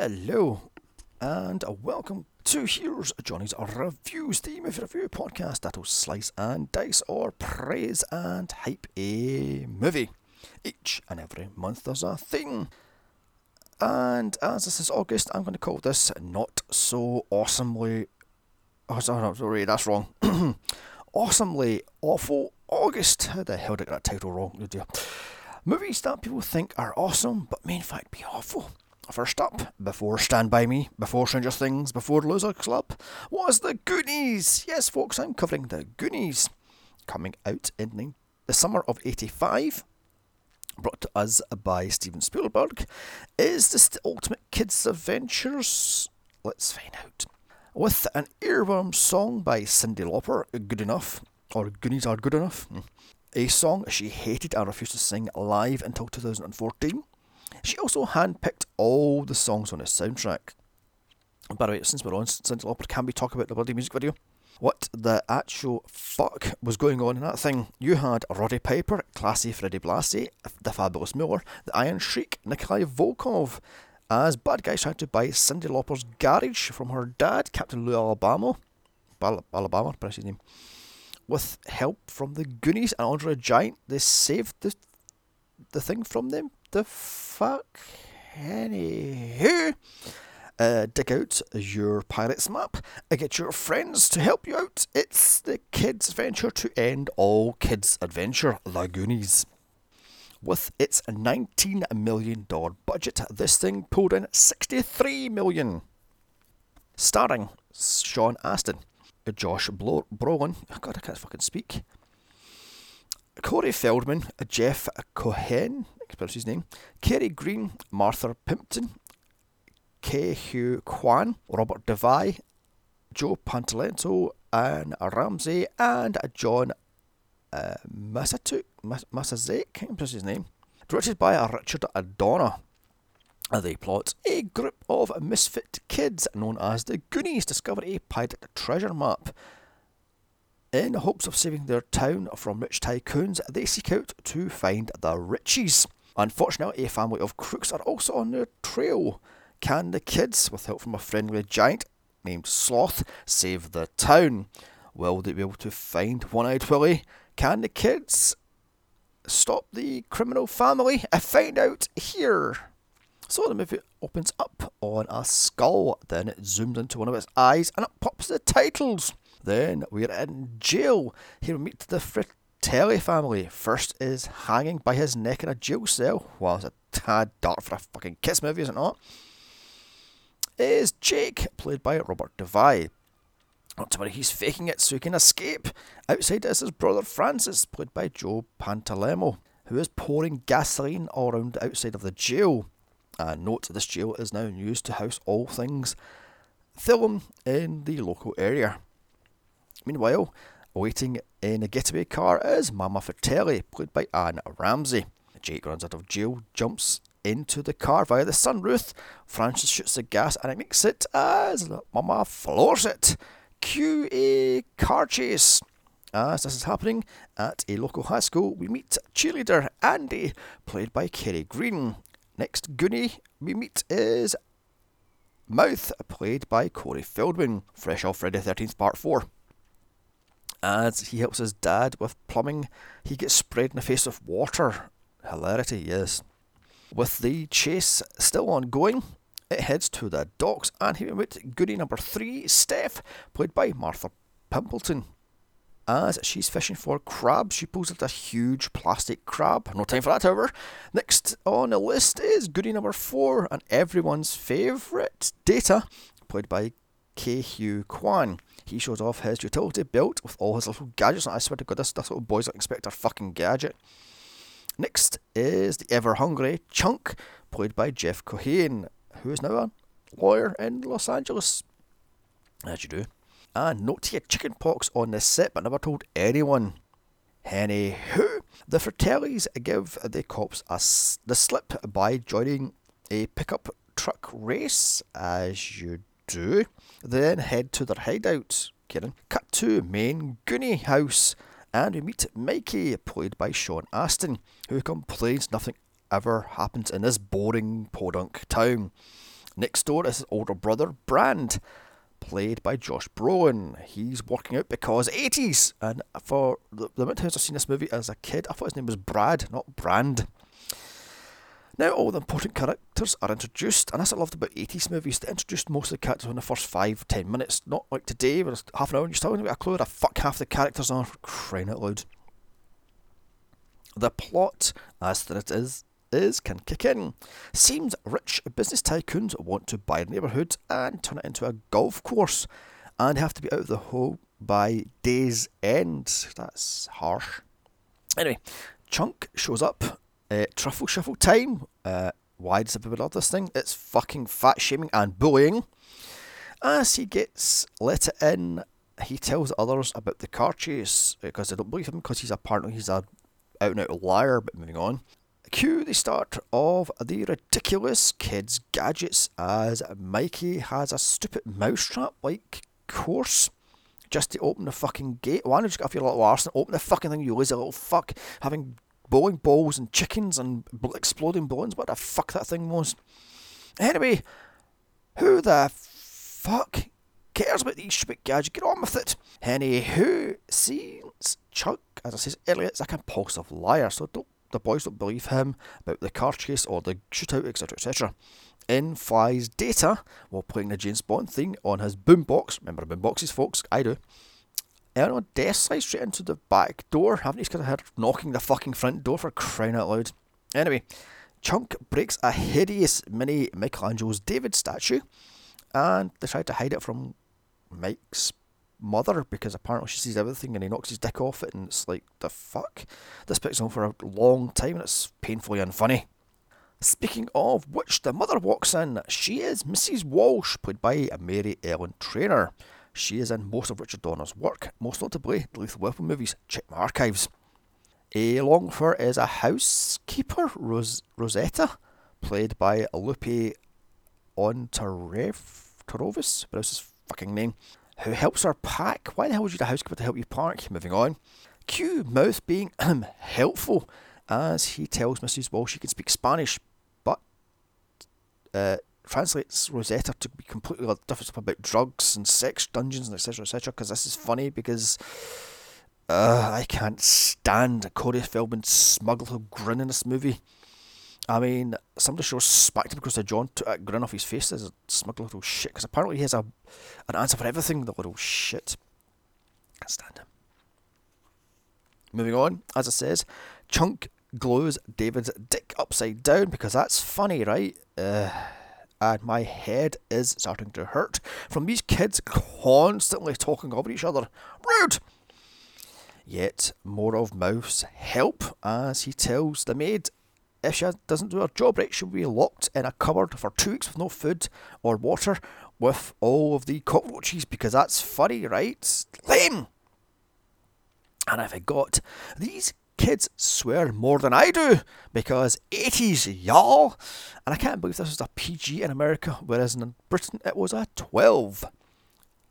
Hello, and welcome to Here's Johnny's Reviews, the movie review podcast that'll slice and dice or praise and hype a movie. Each and every month there's a thing. And as this is August, I'm going to call this Not So Awesomely. Oh, sorry, that's wrong. awesomely Awful August. How the hell did I get that title wrong? Oh dear. Movies that people think are awesome, but may in fact be awful. First up, before Stand By Me, before Stranger Things, before Loser Club, was The Goonies. Yes, folks, I'm covering The Goonies. Coming out in the summer of 85, brought to us by Steven Spielberg. Is this the ultimate kids' adventures? Let's find out. With an earworm song by Cyndi Lauper, Good Enough, or Goonies Are Good Enough, a song she hated and refused to sing live until 2014 she also handpicked all the songs on the soundtrack. By the way, since we're on Cyndi Lauper, can we talk about the bloody music video? What the actual fuck was going on in that thing? You had Roddy Piper, Classy Freddie Blassie, The Fabulous Moolah, The Iron Sheik, Nikolai Volkov, as bad guys trying to buy Cyndi Lauper's garage from her dad, Captain Lou Alabama. Bal- Alabama, his name. With help from the Goonies and Andre Giant, they saved the the thing from them the fuck? Anywho, uh, dig out your pirates map get your friends to help you out. It's the kids' adventure to end all kids' adventure, The Goonies. With its $19 million budget, this thing pulled in 63 million. Starring Sean Astin, Josh Bro- Brolin, God, I can't fucking speak, Corey Feldman, Jeff Cohen, pronounce his name, Kerry Green, Martha Plimpton, Ke Huy Quan, Robert Davi, Joe Pantoliano, and Ramsey, and John uh, Masatu, Masazek, his name. Directed by Richard Donner. They plot a group of misfit kids known as the Goonies discover a pirate treasure map. In hopes of saving their town from rich tycoons, they seek out to find the riches. Unfortunately, a family of crooks are also on their trail. Can the kids, with help from a friendly giant named Sloth, save the town? Will they be able to find One Eyed Willie? Can the kids stop the criminal family? I find out here. So the movie opens up on a skull, then it zooms into one of its eyes and it pops the titles. Then we're in jail. Here we meet the fr- Telly family first is hanging by his neck in a jail cell. Well, it's a tad dark for a fucking kiss movie, is it not? Is Jake, played by Robert Davi. Not to worry, he's faking it so he can escape. Outside is his brother Francis, played by Joe Pantoliano, who is pouring gasoline all around the outside of the jail. And note this jail is now used to house all things film in the local area. Meanwhile, Waiting in a getaway car is Mama Fratelli, played by Anne Ramsey. Jake runs out of jail, jumps into the car via the sunroof. Francis shoots the gas and it makes it as Mama floors it. A car chase. As this is happening at a local high school, we meet cheerleader Andy, played by Kerry Green. Next Goonie we meet is Mouth, played by Corey Feldman, fresh off Friday 13th Part 4 as he helps his dad with plumbing. He gets sprayed in the face with water. Hilarity, yes. With the chase still ongoing, it heads to the docks and here we meet Goonie number three, Steph, played by Martha Pimpleton. As she's fishing for crabs, she pulls out a huge plastic crab. No time for that, however. Next on the list is Goonie number four, and everyone's favourite, Data, played by Ke Huy Quan. He shows off his utility belt with all his little gadgets. And I swear to God, this, this little boy's like Inspector fucking Gadget. Next is the ever hungry Chunk, played by Jeff Cohen, who is now a lawyer in Los Angeles. As you do. And note had chicken pox on the set but never told anyone. Anywho, the Fratellis give the cops a, the slip by joining a pickup truck race, as you do. They then head to their hideout. Kieran. Cut to main Goonie house, and we meet Mikey, played by Sean Astin, who complains nothing ever happens in this boring podunk town. Next door is his older brother, Brand, played by Josh Brolin. He's working out because 80s, and for the, the amount of times I've seen this movie as a kid, I thought his name was Brad, not Brand. Now all the important characters are introduced, and as I loved about 80s movies, they introduced most of the characters in the first five, ten minutes. Not like today, where it's half an hour and you're still going to get a clue where the fuck half the characters are, crying out loud. The plot, as that it is, is can kick in. Seems rich business tycoons want to buy a neighbourhood and turn it into a golf course, and have to be out of the hole by day's end. That's harsh. Anyway, Chunk shows up uh, truffle shuffle time. Uh, why does everybody love this thing? It's fucking fat shaming and bullying. As he gets let in, he tells others about the car chase because they don't believe him because he's apparently he's a out and out liar. But moving on. Cue the start of the ridiculous kids' gadgets as Mikey has a stupid mousetrap like course just to open the fucking gate. Why don't you just off your little arse and open the fucking thing, you lazy little fuck, having bowling balls and chickens and exploding balloons. What the fuck that thing was. Anyway, who the fuck cares about these stupid gadgets? Get on with it. Henny, who sees Chuck, as I said earlier, a compulsive liar, so don't the boys don't believe him about the car chase or the shootout, etc., etc. In flies Data while playing the James Bond theme on his boombox. Remember boomboxes, folks? I do. Death slides straight into the back door. Haven't you just heard knocking the fucking front door for crying out loud? Anyway, Chunk breaks a hideous mini Michelangelo's David statue, and they try to hide it from Mike's mother because apparently she sees everything and he knocks his dick off it, and it's like, the fuck? This picks on for a long time and it's painfully unfunny. Speaking of which, the mother walks in. She is Mrs. Walsh, played by Mary Ellen Trainor. She is in most of Richard Donner's work, most notably the Lethal Weapon movies. Check my archives. Along for is a housekeeper, Ros- Rosetta, played by Lupe Ontarovis, but that's his fucking name, who helps her pack. Why the hell would you need a housekeeper to help you park? Moving on. Q Mouth being helpful as he tells Mrs. Walsh she can speak Spanish, but uh, translates Rosetta to be completely different stuff about drugs and sex dungeons and etc. etc. Because this is funny because uh, I can't stand Corey Feldman's smug grin in this movie. I mean, somebody shows smacked him because the John took a grin off his face as a smug little shit. Because apparently he has a an answer for everything. The little shit. Can't stand him. Moving on, as it says, Chunk glows David's dick upside down because that's funny, right? Uh, and my head is starting to hurt from these kids constantly talking over each other. Rude! Yet more of Mouth's help as he tells the maid if she doesn't do her job right, she'll be locked in a cupboard for two weeks with no food or water with all of the cockroaches because that's funny, right? Lame! And I forgot, these kids swear more than I do because 80s, y'all. And I can't believe this was a PG in America, whereas in Britain it was a 12.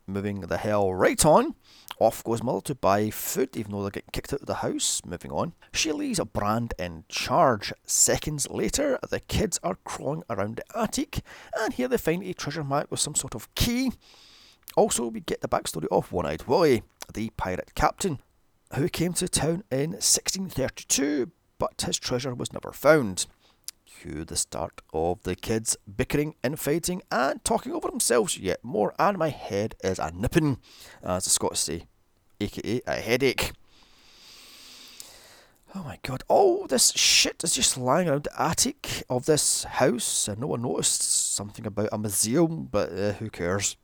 Moving the hell right on. Off goes Mother to buy food, even though they're getting kicked out of the house. Moving on. She leaves a brand in charge. Seconds later, the kids are crawling around the attic, and here they find a treasure map with some sort of key. Also, we get the backstory of One Eyed Willie, the pirate captain, who came to town in 1632, but his treasure was never found. Cue the start of the kids bickering, and fighting and talking over themselves yet more, and my head is a nipping, as the Scots say, aka a headache. Oh my god, all this shit is just lying around the attic of this house, and no one noticed something about a museum, but uh, who cares?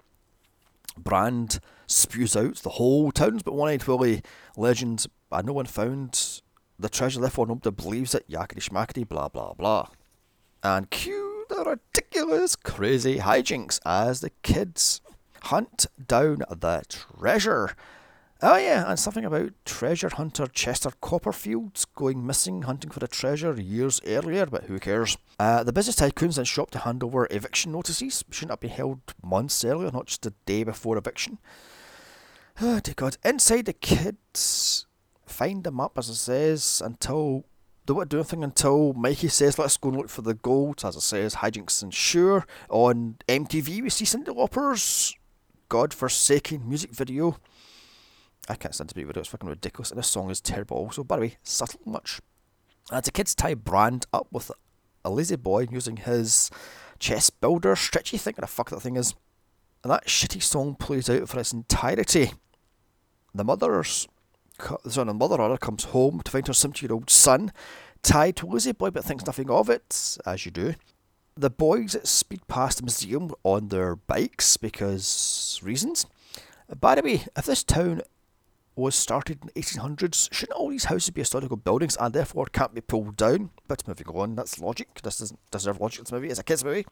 Brand spews out the whole town's but one eyed Willie legend, and no one found the treasure, therefore nobody believes it, yakety schmackety, blah blah blah. And cue the ridiculous, crazy hijinks as the kids hunt down the treasure. Oh yeah, and something about treasure hunter Chester Copperfield going missing hunting for the treasure years earlier, but who cares? Uh, the business tycoons then shop to hand over eviction notices. Shouldn't have been held months earlier, not just the day before eviction. Oh dear God! Inside the kids find them up, as it says, until they won't do anything until Mikey says, let's go and look for the gold. As I says, hijinks ensure. On MTV, we see Cyndi Lauper's God-forsaken music video. I can't stand to be video, it's fucking ridiculous. And the song is terrible also. By the way, subtle much. As the kids tie Brand up with a lazy boy using his chest builder stretchy thing, what the fuck that thing is. And that shitty song plays out for its entirety. The mother's son and mother rather comes home to find her 70 year old son tied to a lazy boy but thinks nothing of it, as you do. The boys speed past the museum on their bikes because reasons. By the way, if this town was started in the 1800s, shouldn't all these houses be historical buildings and therefore can't be pulled down? But moving on, that's logic. This doesn't deserve logic, this movie. It's a kids' movie.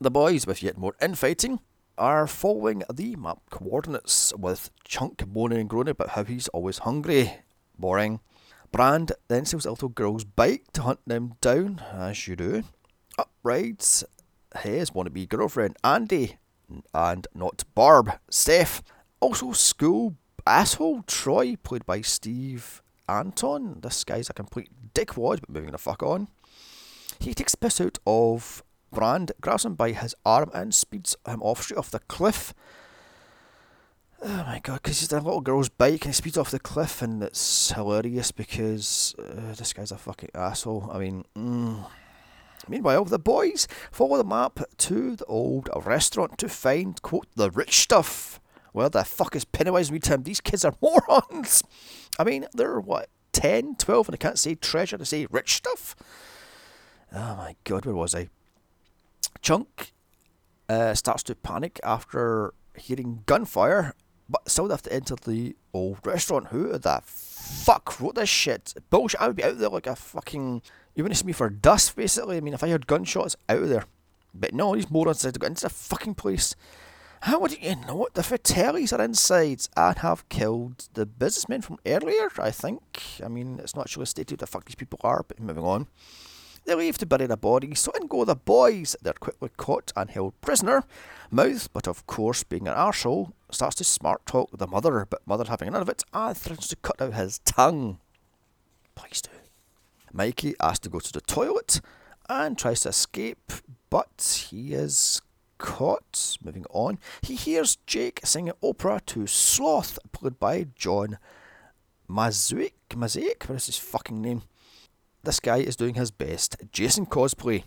The boys, with yet more infighting, are following the map coordinates with Chunk moaning and groaning about how he's always hungry. Boring. Brand then steals a little girl's bike to hunt them down, as you do. Up rides his wannabe girlfriend, Andy, and not Barb, Steph. Also, school asshole Troy, played by Steve Antin. This guy's a complete dickwad, but moving the fuck on. He takes piss out of Brand grabs him by his arm and speeds him off straight off the cliff. Oh my god, because he's a little girl's bike and he speeds off the cliff, and it's hilarious because uh, this guy's a fucking asshole. I mean, mm. meanwhile, the boys follow the map to the old restaurant to find, quote, the rich stuff. Where the fuck is Pennywise and Tim? These kids are morons. I mean, they're what, 10, 12, and they can't say treasure, they say rich stuff. Oh my god, where was I? Chunk uh, starts to panic after hearing gunfire, but still have to enter the old restaurant. Who the fuck wrote this shit? Bullshit. I would be out there like a fucking. You wouldn't see me for dust, basically. I mean, if I heard gunshots, out of there. But no, these morons decided to go into the fucking place. How would you know it? The Fratellis are inside and have killed the businessmen from earlier, I think. I mean, it's not actually stated who the fuck these people are, but moving on. They leave to bury the bodies, so in go the boys. They're quickly caught and held prisoner. Mouth, but of course, being an arsehole, starts to smart talk the mother, but mother having none of it, and threatens to cut out his tongue. Please do. Mikey asks to go to the toilet and tries to escape, but he is caught. Moving on, he hears Jake singing opera to Sloth, played by John Mazuik. Mazuik? What is his fucking name? This guy is doing his best Jason cosplay.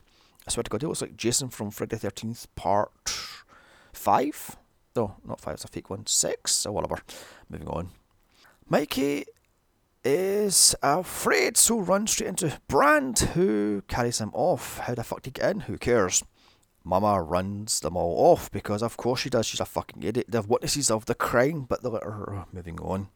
I swear to God, he looks like Jason from Friday the 13th, part 5. No, not 5, it's a fake one. 6 or whatever. Moving on. Mikey is afraid, so runs straight into Brand, who carries him off. How the fuck did he get in? Who cares? Mama runs them all off because, of course, she does. She's a fucking idiot. They're witnesses of the crime, but they let uh, her. Moving on.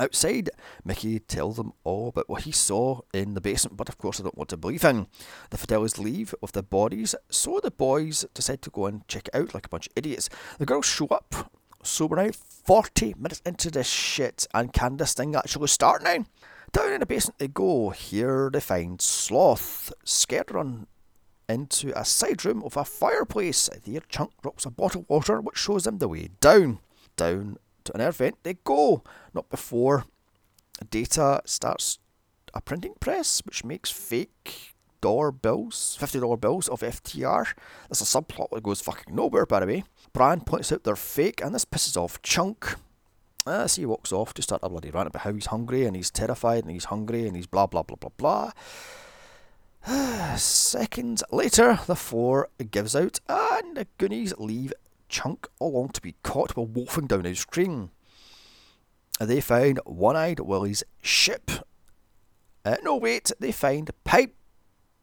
Outside, Mickey tells them all about what he saw in the basement, but of course they don't want to believe him. The Fratellis leave with the bodies, so the boys decide to go and check it out like a bunch of idiots. The girls show up, so we're now 40 minutes into this shit, and can this thing actually start now? Down in the basement they go. Here they find Sloth, scared run into a side room of a fireplace. There, Chunk drops a bottle of water, which shows them the way down. Down to an air vent, they go. Not before Data starts a printing press, which makes fake dollar bills, $50 bills of FTR. There's a subplot that goes fucking nowhere, by the way. Brand points out they're fake, and this pisses off Chunk. Ah, As he walks off to start a bloody rant about how he's hungry and he's terrified and he's hungry and he's blah blah blah blah blah. Seconds later, the four gives out and the Goonies leave chunk along to be caught while wolfing down his screen. They find One Eyed Willie's ship. Uh, no, wait, they find pipe,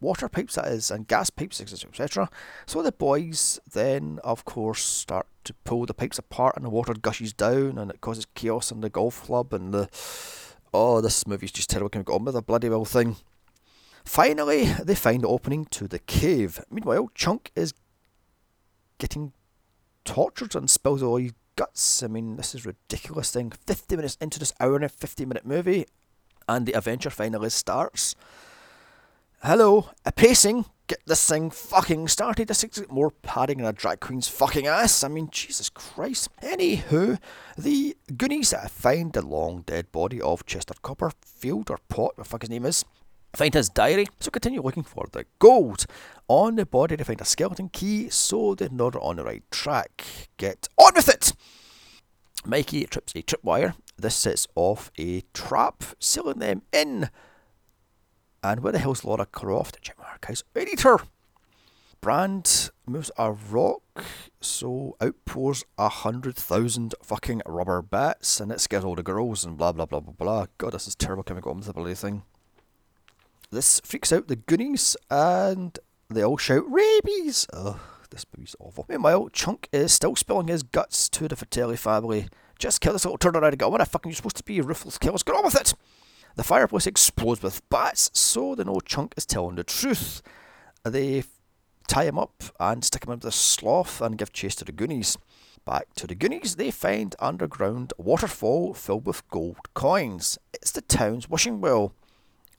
water pipes that is, and gas pipes, etc., etc. So the boys then, of course, start to pull the pipes apart, and the water gushes down, and it causes chaos in the golf club, and the oh, this movie's just terrible. Can we on with the bloody well thing? Finally, they find the opening to the cave. Meanwhile, Chunk is getting tortured and spills all his guts. I mean, this is ridiculous thing. 50 minutes into this hour and a 50 minute movie, and the adventure finally starts. Hello, a pacing. get this thing fucking started. This thing's more padding than a drag queen's fucking ass. I mean, Jesus Christ. Anywho, the Goonies find the long dead body of Chester Copperfield, or Pot, what the fuck his name is. Find his diary, so continue looking for the gold. On the body, they find a skeleton key, so know they're on the right track. Get on with it! Mikey trips a tripwire. This sets off a trap, sealing them in. And where the hell's Laura Croft? Check my archives. Editor! Brand moves a rock, so out pours a hundred thousand fucking rubber bats, and it scares all the girls, and blah blah blah blah blah. God, this is terrible chemical bloody thing. This freaks out the Goonies, and they all shout, Rabies! Ugh, this movie's awful. Meanwhile, Chunk is still spilling his guts to the Fratelli family. Just kill this little turnaround and go, what the fuck are you supposed to be? Ruthless killers, get on with it! The fireplace explodes with bats, so they know Chunk is telling the truth. They tie him up and stick him into the sloth and give chase to the Goonies. Back to the Goonies, they find underground waterfall filled with gold coins. It's the town's wishing well.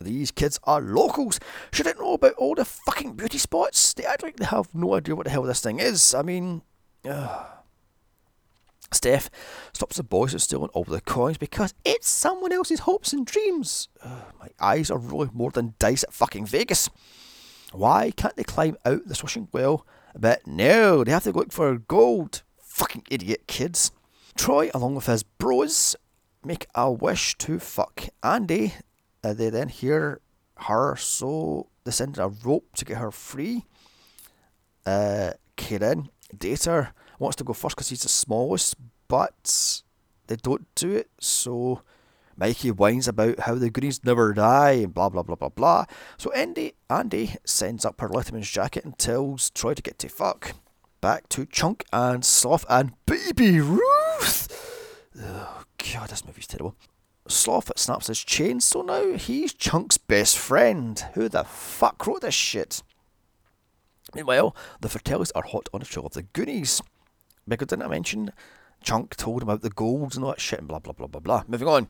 These kids are locals. Should I know about all the fucking beauty spots? They act like they have no idea what the hell this thing is. I mean, uh. Steph stops the boys from stealing all the coins because it's someone else's hopes and dreams. My eyes are rolling more than dice at fucking Vegas. Why can't they climb out the swishing well? But no, they have to look for gold. Fucking idiot kids. Troy, along with his bros, make a wish to fuck Andy. Uh, they then hear her, so they send a rope to get her free. Uh, Kieran, Data, wants to go first because he's the smallest, but they don't do it, so Mikey whines about how the Goonies never die and blah blah blah blah blah. So Andy Andy sends up her Letterman's jacket and tells Troy to get to fuck. Back to Chunk and Sloth and Baby Ruth. Oh god, this movie's terrible. Sloth snaps his chain, so now he's Chunk's best friend. Who the fuck wrote this shit? Meanwhile, the Fratellis are hot on the trail of the Goonies. Because didn't I mention Chunk told him about the gold and all that shit and blah blah blah blah blah. Moving on.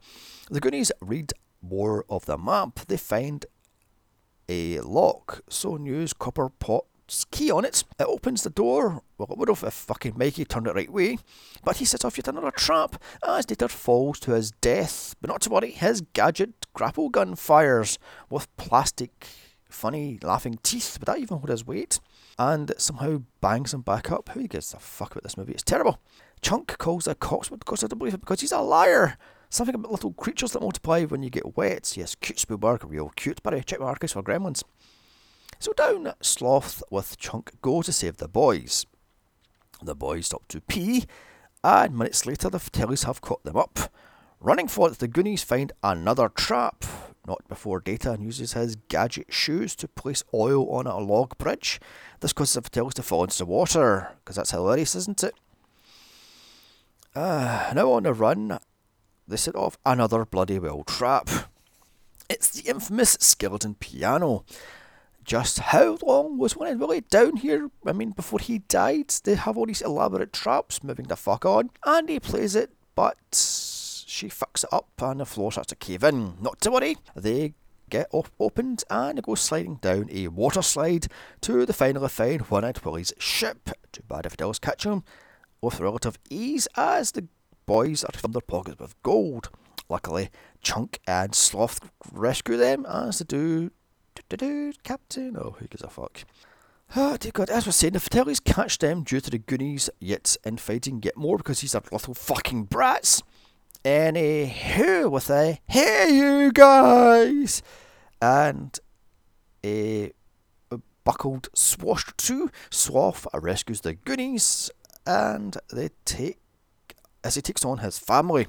The Goonies read more of the map. They find a lock, so news Copperpot's key on it. It opens the door. Well, it would have if fucking Mikey turned it right way. But he sets off yet another trap as Dieter falls to his death. But not to worry, his gadget grapple gun fires with plastic, funny, laughing teeth. Would that even hold his weight? And somehow bangs him back up. Who gives a fuck about this movie? It's terrible. Chunk calls the cops because I don't believe it because he's a liar. Something about little creatures that multiply when you get wet. Yes, cute Spielberg, real cute. But check my archives for gremlins. So down Sloth with Chunk go to save the boys. The boys stop to pee, and minutes later the Fratellis have caught them up. Running for it, the Goonies find another trap. Not before Data uses his gadget shoes to place oil on a log bridge. This causes the Fratellis to fall into the water, because that's hilarious, isn't it? Uh, now on the run, they set off another bloody well trap. It's the infamous skeleton piano. Just how long was one really down here? I mean, before he died, they have all these elaborate traps moving the fuck on, and he plays it, but she fucks it up and the floor starts to cave in. Not to worry, they get op- opened and it goes sliding down a water slide to the finally find One Eyed Willie's ship. Too bad if it does catch him with relative ease as the boys are from their pockets with gold. Luckily, Chunk and Sloth rescue them as they do. Captain. Oh, who gives a fuck? Oh dear er God, as we're saying, the Fratellis catch them due to the Goonies, yet infighting yet more because these are little fucking brats. Anywho, eh, with a hey you guys, and a buckled swashed to Sloth rescues the Goonies and they take as he takes on his family.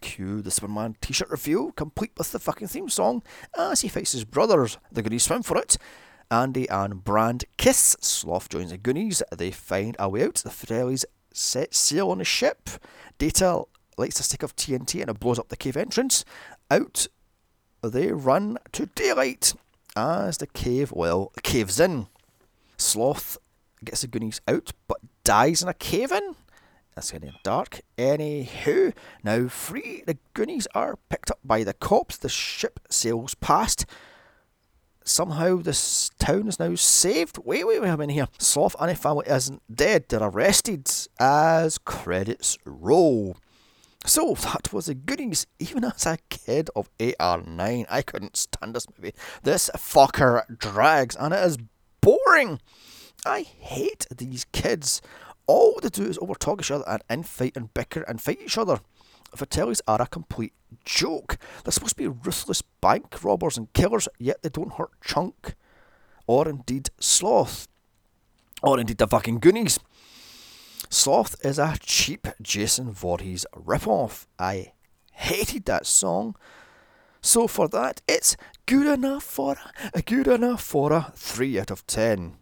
Cue the Superman t-shirt review, complete with the fucking theme song, ah, as he fights his brothers. The Goonies swim for it. Andy and Brand kiss. Sloth joins the Goonies. They find a way out. The Fratellis set sail on the ship. Data lights a stick of TNT and it blows up the cave entrance. Out they run to daylight as the cave, well, caves in. Sloth gets the Goonies out, but dies in a cave in. That's getting dark. Anywho, now free, the Goonies are picked up by the cops. The ship sails past. somehow this town is now saved. Wait, wait, wait a minute here. Sloth and his family isn't dead. They're arrested as credits roll. So that was the Goonies. Even as a kid of eight or nine, I couldn't stand this movie. This fucker drags, and it is boring. I hate these kids. All they do is overtalk each other and infight and bicker and fight each other. Fratellis are a complete joke. They're supposed to be ruthless bank robbers and killers, yet they don't hurt Chunk, or indeed Sloth, or indeed the fucking Goonies. Sloth is a cheap Jason Voorhees ripoff. I hated that song. So for that, it's good enough for a good enough for a three out of ten.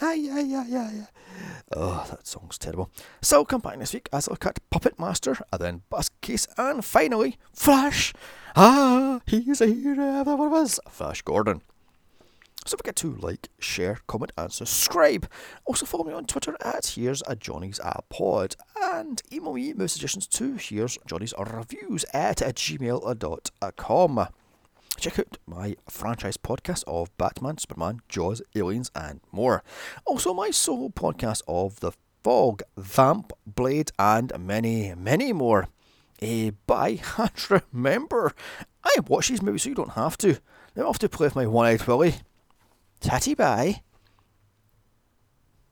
Aye, aye, aye, aye. Oh, that song's terrible. So come back next week as I look at Puppet Master, and then er Basket Case, and finally Flash. Ah, he's a hero. That was Flash Gordon. So forget to like, share, comment, and subscribe. Also follow me on Twitter at Here's a Johnny's Pod and email me with suggestions to Here's Johnny's Reviews at gmail.com. Check out my franchise podcast of Batman, Superman, Jaws, Aliens, and more. Also, my solo podcast of The Fog, Vamp, Blade, and many, many more. Uh, but I can't remember. I watch these movies so you don't have to. Now I have to play with my one eyed Willie. Tatty bye.